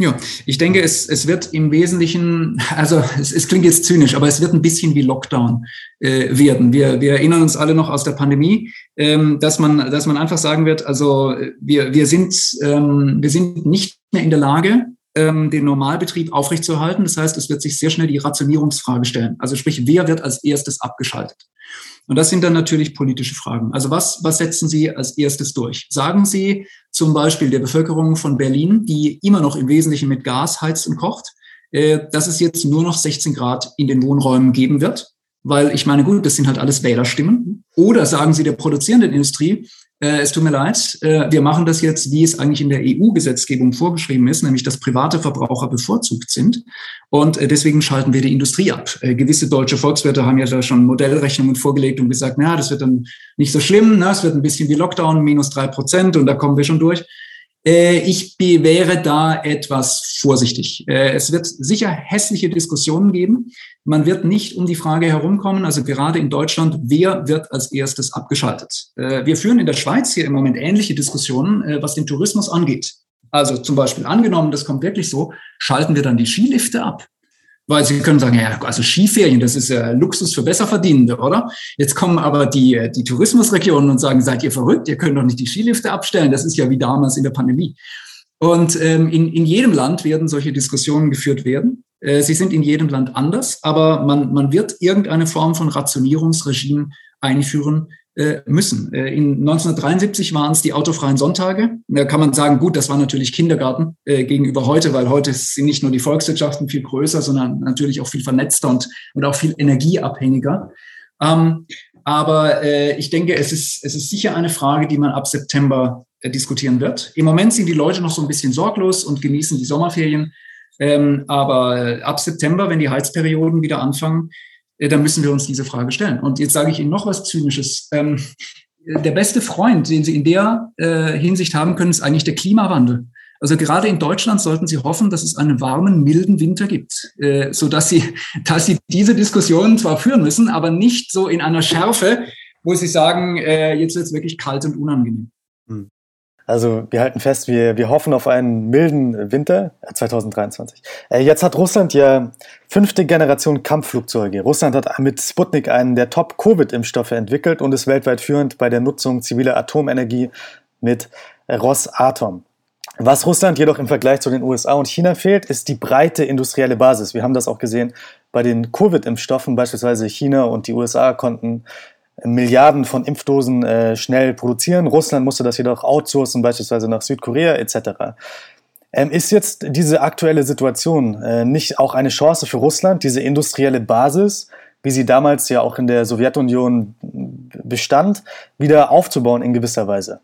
Ja, ich denke, es, es wird im Wesentlichen, also es, es klingt jetzt zynisch, aber es wird ein bisschen wie Lockdown äh, werden. Wir, wir erinnern uns alle noch aus der Pandemie, ähm, dass, man, dass man einfach sagen wird, also wir, wir, sind, ähm, wir sind nicht mehr in der Lage, ähm, den Normalbetrieb aufrechtzuerhalten. Das heißt, es wird sich sehr schnell die Rationierungsfrage stellen. Also sprich, wer wird als erstes abgeschaltet? Und das sind dann natürlich politische Fragen. Also was, was setzen Sie als erstes durch? Sagen Sie zum Beispiel der Bevölkerung von Berlin, die immer noch im Wesentlichen mit Gas heizt und kocht, äh, dass es jetzt nur noch 16 Grad in den Wohnräumen geben wird? Weil ich meine, gut, das sind halt alles Wählerstimmen. Oder sagen Sie der produzierenden Industrie, äh, es tut mir leid, äh, wir machen das jetzt, wie es eigentlich in der EU-Gesetzgebung vorgeschrieben ist, nämlich dass private Verbraucher bevorzugt sind. Und äh, deswegen schalten wir die Industrie ab. Gewisse deutsche Volkswirte haben ja da schon Modellrechnungen vorgelegt und gesagt, na, das wird dann nicht so schlimm, ne? es wird ein bisschen wie Lockdown, minus drei Prozent und da kommen wir schon durch. Ich wäre da etwas vorsichtig. Es wird sicher hässliche Diskussionen geben. Man wird nicht um die Frage herumkommen, also gerade in Deutschland, wer wird als erstes abgeschaltet? Äh, wir führen in der Schweiz hier im Moment ähnliche Diskussionen, was den Tourismus angeht. Also zum Beispiel angenommen, das kommt wirklich so, schalten wir dann die Skilifte ab? Weil Sie können sagen, ja, also Skiferien, das ist ja Luxus für Besserverdienende, oder? Jetzt kommen aber die, die Tourismusregionen und sagen, seid ihr verrückt? Ihr könnt doch nicht die Skilifte abstellen. Das ist ja wie damals in der Pandemie. Und ähm, in, in jedem Land werden solche Diskussionen geführt werden. Äh, sie sind in jedem Land anders, aber man, man wird irgendeine Form von Rationierungsregime einführen, äh, müssen. Äh, in 1973 waren es die autofreien Sonntage. Da kann man sagen, gut, das war natürlich Kindergarten äh, gegenüber heute, weil heute sind nicht nur die Volkswirtschaften viel größer, sondern natürlich auch viel vernetzter und, und auch viel energieabhängiger. Ähm, aber ich denke, es ist, es ist sicher eine Frage, die man ab September diskutieren wird. Im Moment sind die Leute noch so ein bisschen sorglos und genießen die Sommerferien. Ähm, aber ab September, wenn die Heizperioden wieder anfangen, äh, dann müssen wir uns diese Frage stellen. Und jetzt sage ich Ihnen noch was Zynisches. Ähm, der beste Freund, den Sie in der äh, Hinsicht haben können, ist eigentlich der Klimawandel. Also gerade in Deutschland sollten Sie hoffen, dass es einen warmen, milden Winter gibt, äh, so dass Sie, dass Sie diese Diskussionen zwar führen müssen, aber nicht so in einer Schärfe, wo Sie sagen, äh, jetzt wird es wirklich kalt und unangenehm. Hm. Also wir halten fest, wir, wir hoffen auf einen milden Winter 2023. Äh, jetzt hat Russland ja fünfte Generation Kampfflugzeuge. Russland hat mit Sputnik einen der Top-Covid-Impfstoffe entwickelt und ist weltweit führend bei der Nutzung ziviler Atomenergie mit Rosatom. Was Russland jedoch im Vergleich zu den USA und China fehlt, ist die breite industrielle Basis. Wir haben das auch gesehen bei den Covid-Impfstoffen. Beispielsweise China und die USA konnten Milliarden von Impfdosen äh, schnell produzieren. Russland musste das jedoch outsourcen, beispielsweise nach Südkorea etc. Ähm, ist jetzt diese aktuelle Situation äh, nicht auch eine Chance für Russland, diese industrielle Basis, wie sie damals ja auch in der Sowjetunion bestand, wieder aufzubauen in gewisser Weise?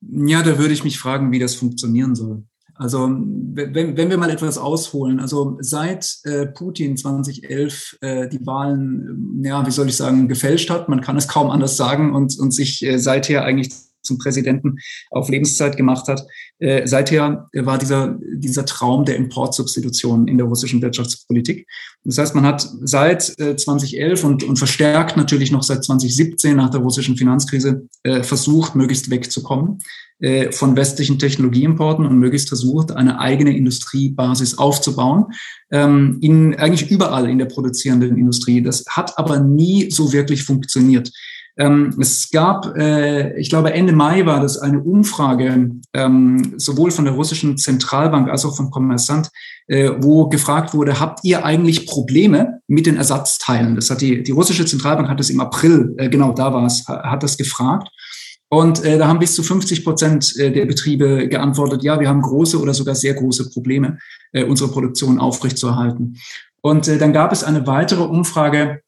Ja, da würde ich mich fragen, wie das funktionieren soll. Also wenn, wenn wir mal etwas ausholen, also seit äh, Putin 2011 äh, die Wahlen, ja, wie soll ich sagen, gefälscht hat, man kann es kaum anders sagen und, und sich äh, seither eigentlich zum Präsidenten auf Lebenszeit gemacht hat. Äh, seither war dieser, dieser Traum der Importsubstitution in der russischen Wirtschaftspolitik. Das heißt, man hat seit äh, 2011 und, und verstärkt natürlich noch seit 2017 nach der russischen Finanzkrise äh, versucht, möglichst wegzukommen äh, von westlichen Technologieimporten und möglichst versucht, eine eigene Industriebasis aufzubauen, ähm, in, eigentlich überall in der produzierenden Industrie. Das hat aber nie so wirklich funktioniert. Ähm, es gab, äh, ich glaube, Ende Mai war das eine Umfrage, ähm, sowohl von der russischen Zentralbank als auch vom Kommersant, äh, wo gefragt wurde, habt ihr eigentlich Probleme mit den Ersatzteilen? Das hat die, die russische Zentralbank hat es im April, äh, genau da war es, hat das gefragt. Und äh, da haben bis zu 50 Prozent äh, der Betriebe geantwortet, ja, wir haben große oder sogar sehr große Probleme, äh, unsere Produktion aufrechtzuerhalten. Und äh, dann gab es eine weitere Umfrage,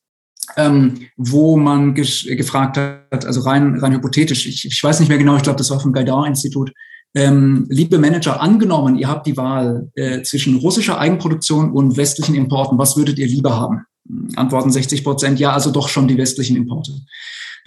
ähm, wo man gefragt hat, also rein, rein hypothetisch, ich, ich weiß nicht mehr genau, ich glaube, das war vom Gaidar-Institut, ähm, liebe Manager, angenommen, ihr habt die Wahl äh, zwischen russischer Eigenproduktion und westlichen Importen, was würdet ihr lieber haben? Antworten 60 Prozent, ja, also doch schon die westlichen Importe.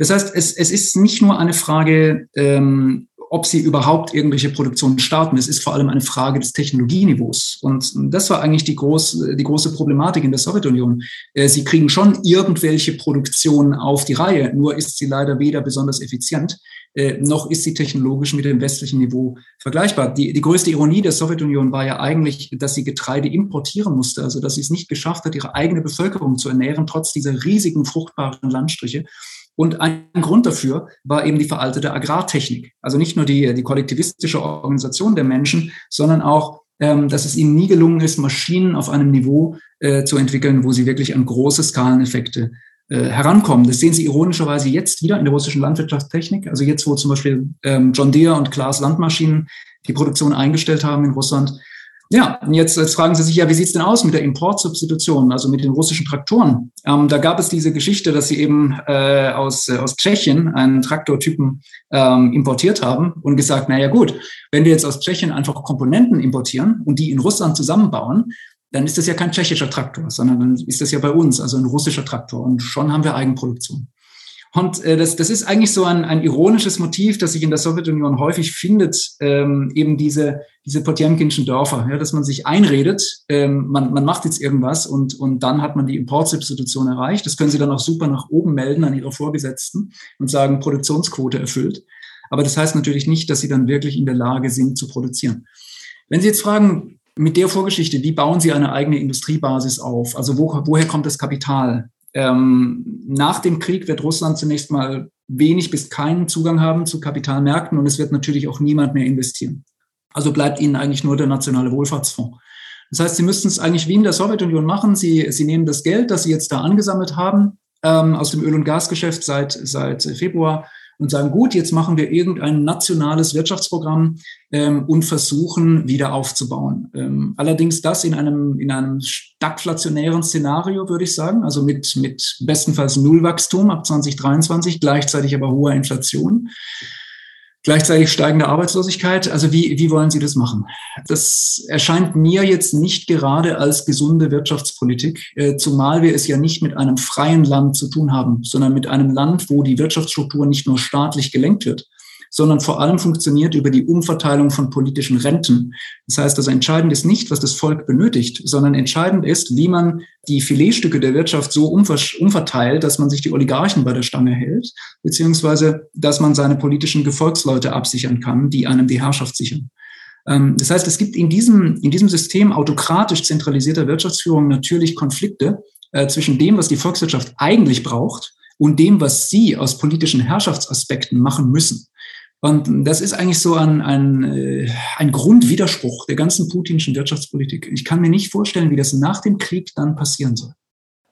Das heißt, es, es ist nicht nur eine Frage, ähm, ob sie überhaupt irgendwelche Produktionen starten. Es ist vor allem eine Frage des Technologieniveaus. Und das war eigentlich die, groß, die große Problematik in der Sowjetunion. Äh, sie kriegen schon irgendwelche Produktionen auf die Reihe, nur ist sie leider weder besonders effizient, äh, noch ist sie technologisch mit dem westlichen Niveau vergleichbar. Die, die größte Ironie der Sowjetunion war ja eigentlich, dass sie Getreide importieren musste, also dass sie es nicht geschafft hat, ihre eigene Bevölkerung zu ernähren, trotz dieser riesigen fruchtbaren Landstriche. Und ein Grund dafür war eben die veraltete Agrartechnik. Also nicht nur die, die kollektivistische Organisation der Menschen, sondern auch, ähm, dass es ihnen nie gelungen ist, Maschinen auf einem Niveau äh, zu entwickeln, wo sie wirklich an große Skaleneffekte äh, herankommen. Das sehen Sie ironischerweise jetzt wieder in der russischen Landwirtschaftstechnik. Also jetzt, wo zum Beispiel ähm, John Deere und Klaas Landmaschinen die Produktion eingestellt haben in Russland. Ja, und jetzt, jetzt fragen Sie sich ja, wie sieht's denn aus mit der Importsubstitution, also mit den russischen Traktoren? Ähm, da gab es diese Geschichte, dass sie eben äh, aus, äh, aus Tschechien einen Traktortypen ähm, importiert haben und gesagt, naja gut, wenn wir jetzt aus Tschechien einfach Komponenten importieren und die in Russland zusammenbauen, dann ist das ja kein tschechischer Traktor, sondern dann ist das ja bei uns, also ein russischer Traktor. Und schon haben wir Eigenproduktion. Und äh, das, das ist eigentlich so ein, ein ironisches Motiv, das sich in der Sowjetunion häufig findet, ähm, eben diese, diese Potjemkinschen Dörfer, ja, dass man sich einredet, ähm, man, man macht jetzt irgendwas und, und dann hat man die Importsubstitution erreicht. Das können Sie dann auch super nach oben melden an Ihre Vorgesetzten und sagen, Produktionsquote erfüllt. Aber das heißt natürlich nicht, dass Sie dann wirklich in der Lage sind zu produzieren. Wenn Sie jetzt fragen, mit der Vorgeschichte, wie bauen Sie eine eigene Industriebasis auf? Also wo, woher kommt das Kapital? Ähm, nach dem Krieg wird Russland zunächst mal wenig bis keinen Zugang haben zu Kapitalmärkten und es wird natürlich auch niemand mehr investieren. Also bleibt ihnen eigentlich nur der nationale Wohlfahrtsfonds. Das heißt, sie müssten es eigentlich wie in der Sowjetunion machen. Sie, sie nehmen das Geld, das sie jetzt da angesammelt haben, ähm, aus dem Öl- und Gasgeschäft seit, seit Februar und sagen, gut, jetzt machen wir irgendein nationales Wirtschaftsprogramm ähm, und versuchen wieder aufzubauen. Ähm, allerdings das in einem, in einem stagflationären Szenario, würde ich sagen, also mit, mit bestenfalls Nullwachstum ab 2023, gleichzeitig aber hoher Inflation. Gleichzeitig steigende Arbeitslosigkeit. Also wie, wie wollen Sie das machen? Das erscheint mir jetzt nicht gerade als gesunde Wirtschaftspolitik, äh, zumal wir es ja nicht mit einem freien Land zu tun haben, sondern mit einem Land, wo die Wirtschaftsstruktur nicht nur staatlich gelenkt wird, sondern vor allem funktioniert über die Umverteilung von politischen Renten. Das heißt also, entscheidend ist nicht, was das Volk benötigt, sondern entscheidend ist, wie man die Filetstücke der Wirtschaft so umverteilt, dass man sich die Oligarchen bei der Stange hält, beziehungsweise dass man seine politischen Gefolgsleute absichern kann, die einem die Herrschaft sichern. Ähm, das heißt, es gibt in diesem, in diesem System autokratisch zentralisierter Wirtschaftsführung natürlich Konflikte äh, zwischen dem, was die Volkswirtschaft eigentlich braucht und dem, was sie aus politischen Herrschaftsaspekten machen müssen. Und das ist eigentlich so ein, ein, äh, ein Grundwiderspruch der ganzen putinschen Wirtschaftspolitik. Ich kann mir nicht vorstellen, wie das nach dem Krieg dann passieren soll.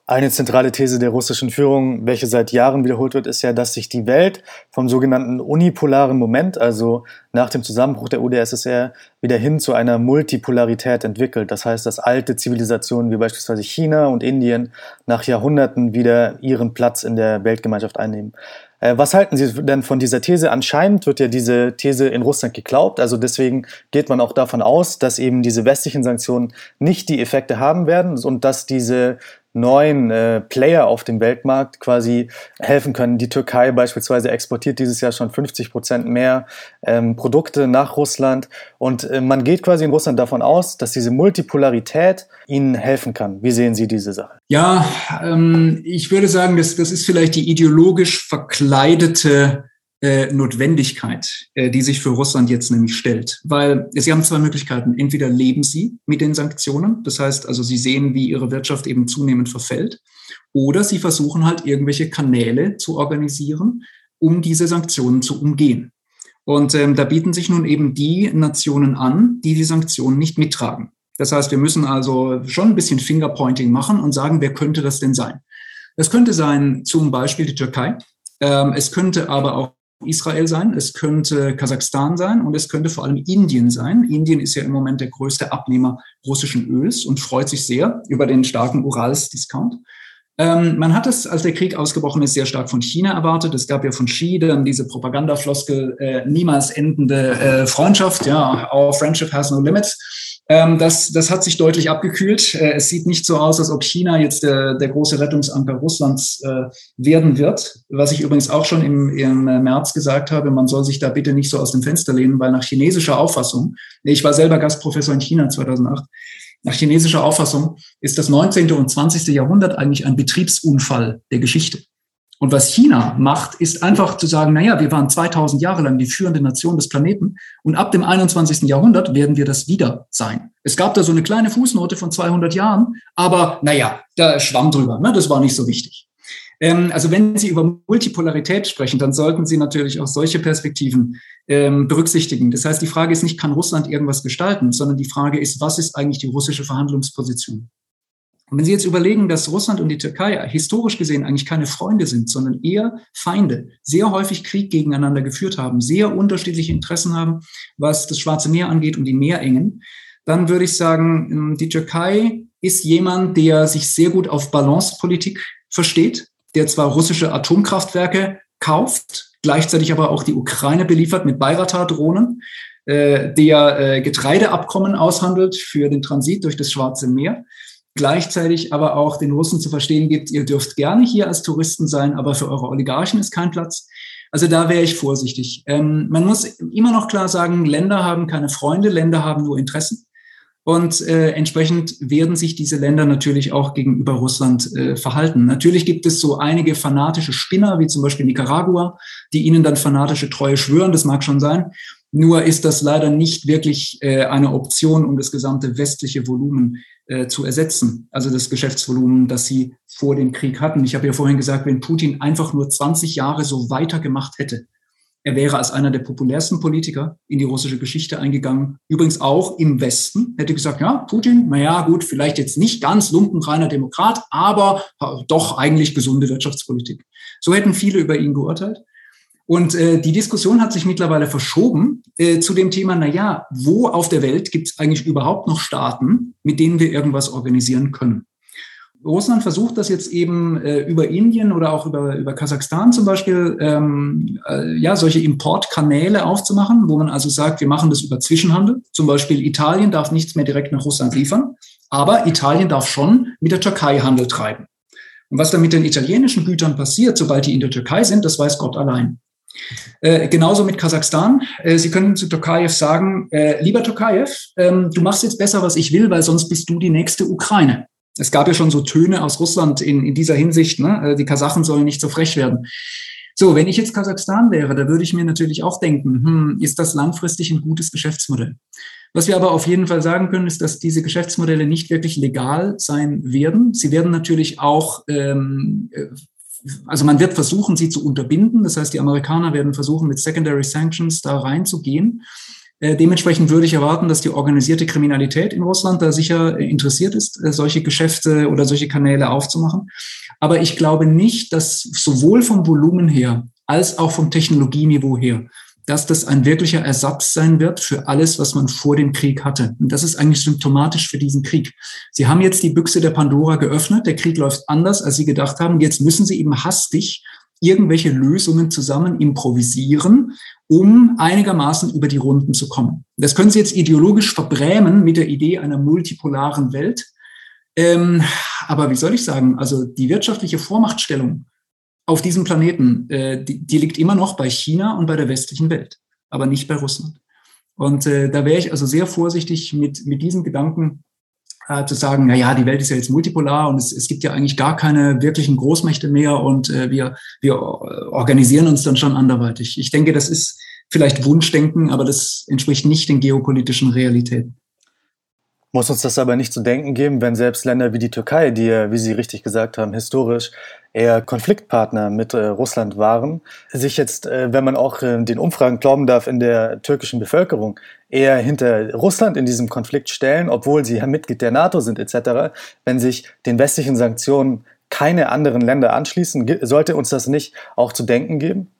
Eine zentrale These der russischen Führung, welche seit Jahren wiederholt wird, ist ja, dass sich die Welt vom sogenannten unipolaren Moment, also nach dem Zusammenbruch der UdSSR, wieder hin zu einer Multipolarität entwickelt. Das heißt, dass alte Zivilisationen wie beispielsweise China und Indien nach Jahrhunderten wieder ihren Platz in der Weltgemeinschaft einnehmen. Äh, was halten Sie denn von dieser These? Anscheinend wird ja diese These in Russland geglaubt. Also deswegen geht man auch davon aus, dass eben diese westlichen Sanktionen nicht die Effekte haben werden und dass diese neuen äh, Player auf dem Weltmarkt quasi helfen können. Die Türkei beispielsweise exportiert dieses Jahr schon 50 Prozent mehr ähm, Produkte nach Russland. Und äh, man geht quasi in Russland davon aus, dass diese Multipolarität ihnen helfen kann. Wie sehen Sie diese Sache? Ja, ähm, ich würde sagen, das, das ist vielleicht die ideologisch verkleidete äh, Notwendigkeit, äh, die sich für Russland jetzt nämlich stellt. Weil Sie haben zwei Möglichkeiten. Entweder leben Sie mit den Sanktionen, das heißt also, Sie sehen, wie Ihre Wirtschaft eben zunehmend verfällt, oder Sie versuchen halt irgendwelche Kanäle zu organisieren, um diese Sanktionen zu umgehen. Und ähm, da bieten sich nun eben die Nationen an, die die Sanktionen nicht mittragen. Das heißt, wir müssen also schon ein bisschen Fingerpointing machen und sagen, wer könnte das denn sein? Das könnte sein zum Beispiel die Türkei. Ähm, es könnte aber auch Israel sein, es könnte Kasachstan sein und es könnte vor allem Indien sein. Indien ist ja im Moment der größte Abnehmer russischen Öls und freut sich sehr über den starken Urals-Discount. Ähm, man hat es, als der Krieg ausgebrochen ist, sehr stark von China erwartet. Es gab ja von Xi dann diese Propagandafloskel, äh, niemals endende äh, Freundschaft, ja, our friendship has no limits. Ähm, das, das hat sich deutlich abgekühlt. Äh, es sieht nicht so aus, als ob China jetzt der, der große Rettungsanker Russlands äh, werden wird. Was ich übrigens auch schon im, im März gesagt habe, man soll sich da bitte nicht so aus dem Fenster lehnen, weil nach chinesischer Auffassung, ich war selber Gastprofessor in China 2008, nach chinesischer Auffassung ist das 19. und 20. Jahrhundert eigentlich ein Betriebsunfall der Geschichte. Und was China macht, ist einfach zu sagen, naja, wir waren 2000 Jahre lang die führende Nation des Planeten und ab dem 21. Jahrhundert werden wir das wieder sein. Es gab da so eine kleine Fußnote von 200 Jahren, aber naja, da schwamm drüber, ne? das war nicht so wichtig. Ähm, also wenn Sie über Multipolarität sprechen, dann sollten Sie natürlich auch solche Perspektiven ähm, berücksichtigen. Das heißt, die Frage ist nicht, kann Russland irgendwas gestalten, sondern die Frage ist, was ist eigentlich die russische Verhandlungsposition? Und wenn Sie jetzt überlegen, dass Russland und die Türkei historisch gesehen eigentlich keine Freunde sind, sondern eher Feinde, sehr häufig Krieg gegeneinander geführt haben, sehr unterschiedliche Interessen haben, was das Schwarze Meer angeht und die Meerengen, dann würde ich sagen, ähm, die Türkei ist jemand, der sich sehr gut auf Balancepolitik versteht, der zwar russische Atomkraftwerke kauft, gleichzeitig aber auch die Ukraine beliefert mit Bayraktar-Drohnen, äh, der äh, Getreideabkommen aushandelt für den Transit durch das Schwarze Meer, gleichzeitig aber auch den Russen zu verstehen gibt, ihr dürft gerne hier als Touristen sein, aber für eure Oligarchen ist kein Platz. Also da wäre ich vorsichtig. Ähm, man muss immer noch klar sagen, Länder haben keine Freunde, Länder haben nur Interessen. Und äh, entsprechend werden sich diese Länder natürlich auch gegenüber Russland äh, verhalten. Natürlich gibt es so einige fanatische Spinner, wie zum Beispiel Nicaragua, die ihnen dann fanatische Treue schwören. Das mag schon sein. Nur ist das leider nicht wirklich äh, eine Option, um das gesamte westliche Volumen äh, zu ersetzen. Also das Geschäftsvolumen, das sie vor dem Krieg hatten. Ich habe ja vorhin gesagt, wenn Putin einfach nur 20 Jahre so weitergemacht hätte, er wäre als einer der populärsten Politiker in die russische Geschichte eingegangen. Übrigens auch im Westen. Hätte gesagt, ja, Putin, naja, gut, vielleicht jetzt nicht ganz lumpenreiner Demokrat, aber doch eigentlich gesunde Wirtschaftspolitik. So hätten viele über ihn geurteilt. Und äh, die Diskussion hat sich mittlerweile verschoben äh, zu dem Thema, na ja, wo auf der Welt gibt es eigentlich überhaupt noch Staaten, mit denen wir irgendwas organisieren können? Russland versucht das jetzt eben äh, über Indien oder auch über, über Kasachstan zum Beispiel, ähm, äh, ja, solche Importkanäle aufzumachen, wo man also sagt, wir machen das über Zwischenhandel. Zum Beispiel Italien darf nichts mehr direkt nach Russland liefern, aber Italien darf schon mit der Türkei Handel treiben. Und was dann mit den italienischen Gütern passiert, sobald die in der Türkei sind, das weiß Gott allein. Äh, genauso mit Kasachstan. Äh, Sie können zu Tokayev sagen, äh, lieber Tokayev, ähm, du machst jetzt besser, was ich will, weil sonst bist du die nächste Ukraine. Es gab ja schon so Töne aus Russland in, in dieser Hinsicht, ne? Äh, die Kasachen sollen nicht so frech werden. So, wenn ich jetzt Kasachstan wäre, da würde ich mir natürlich auch denken, hm, ist das langfristig ein gutes Geschäftsmodell? Was wir aber auf jeden Fall sagen können, ist, dass diese Geschäftsmodelle nicht wirklich legal sein werden. Sie werden natürlich auch, ähm, äh, also man wird versuchen, sie zu unterbinden. Das heißt, die Amerikaner werden versuchen, mit Secondary Sanctions da reinzugehen. Äh, dementsprechend würde ich erwarten, dass die organisierte Kriminalität in Russland da sicher äh, interessiert ist, äh, solche Geschäfte oder solche Kanäle aufzumachen. Aber ich glaube nicht, dass sowohl vom Volumen her als auch vom Technologieniveau her, dass das ein wirklicher Ersatz sein wird für alles, was man vor dem Krieg hatte. Und das ist eigentlich symptomatisch für diesen Krieg. Sie haben jetzt die Büchse der Pandora geöffnet. Der Krieg läuft anders, als Sie gedacht haben. Jetzt müssen Sie eben hastig irgendwelche Lösungen zusammen improvisieren, um einigermaßen über die Runden zu kommen. Das können Sie jetzt ideologisch verbrämen mit der Idee einer multipolaren Welt. Ähm, aber wie soll ich sagen, also die wirtschaftliche Vormachtstellung auf diesem Planeten, äh, die, die, liegt immer noch bei China und bei der westlichen Welt, aber nicht bei Russland. Und äh, da wäre ich also sehr vorsichtig mit, mit diesem Gedanken, äh, zu sagen, na ja, die Welt ist ja jetzt multipolar und es, es gibt ja eigentlich gar keine wirklichen Großmächte mehr und äh, wir, wir organisieren uns dann schon anderweitig. Ich denke, das ist vielleicht Wunschdenken, aber das entspricht nicht den geopolitischen Realitäten. Muss uns das aber nicht zu denken geben, wenn selbst Länder wie die Türkei, die ja, wie Sie richtig gesagt haben, historisch eher Konfliktpartner mit äh, Russland waren, sich jetzt, äh, wenn man auch äh, den Umfragen glauben darf, in der türkischen Bevölkerung eher hinter Russland in diesem Konflikt stellen, obwohl sie ja Mitglied der NATO sind etc., wenn sich den westlichen Sanktionen keine anderen Länder anschließen, sollte uns das nicht auch zu denken geben?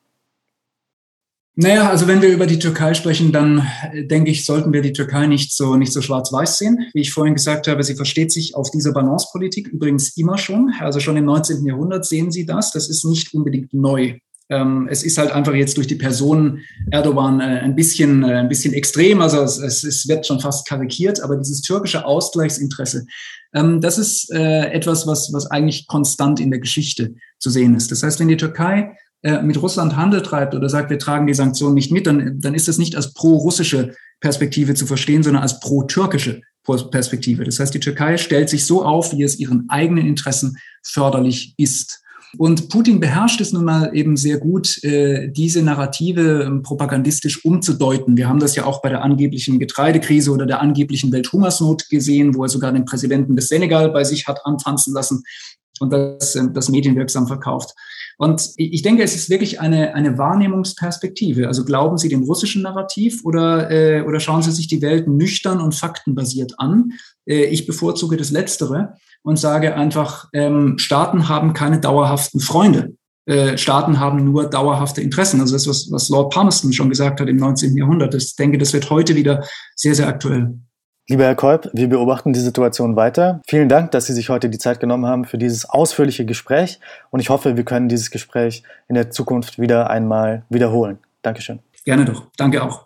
Naja, also wenn wir über die Türkei sprechen, dann äh, denke ich, sollten wir die Türkei nicht so, nicht so schwarz-weiß sehen. Wie ich vorhin gesagt habe, sie versteht sich auf diese Balancepolitik übrigens immer schon. Also schon im 19. Jahrhundert sehen sie das. Das ist nicht unbedingt neu. Ähm, es ist halt einfach jetzt durch die Person Erdogan äh, ein bisschen, äh, ein bisschen extrem. Also es, es, wird schon fast karikiert, aber dieses türkische Ausgleichsinteresse, ähm, das ist etwas, was, was eigentlich konstant in der Geschichte zu sehen ist. Das heißt, wenn die Türkei äh, mit Russland Handel treibt oder sagt, wir tragen die Sanktionen nicht mit, dann, dann ist das nicht als pro-russische Perspektive zu verstehen, sondern als pro-türkische Perspektive. Das heißt, die Türkei stellt sich so auf, wie es ihren eigenen Interessen förderlich ist. Und Putin beherrscht es nun mal eben sehr gut, äh, diese Narrative ähm, propagandistisch umzudeuten. Wir haben das ja auch bei der angeblichen Getreidekrise oder der angeblichen Welthungersnot gesehen, wo er sogar den Präsidenten des Senegal bei sich hat antanzen lassen und das, ähm, das medienwirksam verkauft. Und ich denke, es ist wirklich eine, eine Wahrnehmungsperspektive. Also glauben Sie dem russischen Narrativ oder, äh, oder schauen Sie sich die Welt nüchtern und faktenbasiert an? Äh, ich bevorzuge das Letztere und sage einfach, ähm, Staaten haben keine dauerhaften Freunde. Äh, Staaten haben nur dauerhafte Interessen. Also das, was, was Lord Palmerston schon gesagt hat im 19. Jahrhundert. Ich denke, das wird heute wieder sehr, sehr aktuell. Lieber Herr Kolb, wir beobachten die Situation weiter. Vielen Dank, dass Sie sich heute die Zeit genommen haben für dieses ausführliche Gespräch und ich hoffe, wir können dieses Gespräch in der Zukunft wieder einmal wiederholen. Dankeschön. Gerne doch. Danke auch.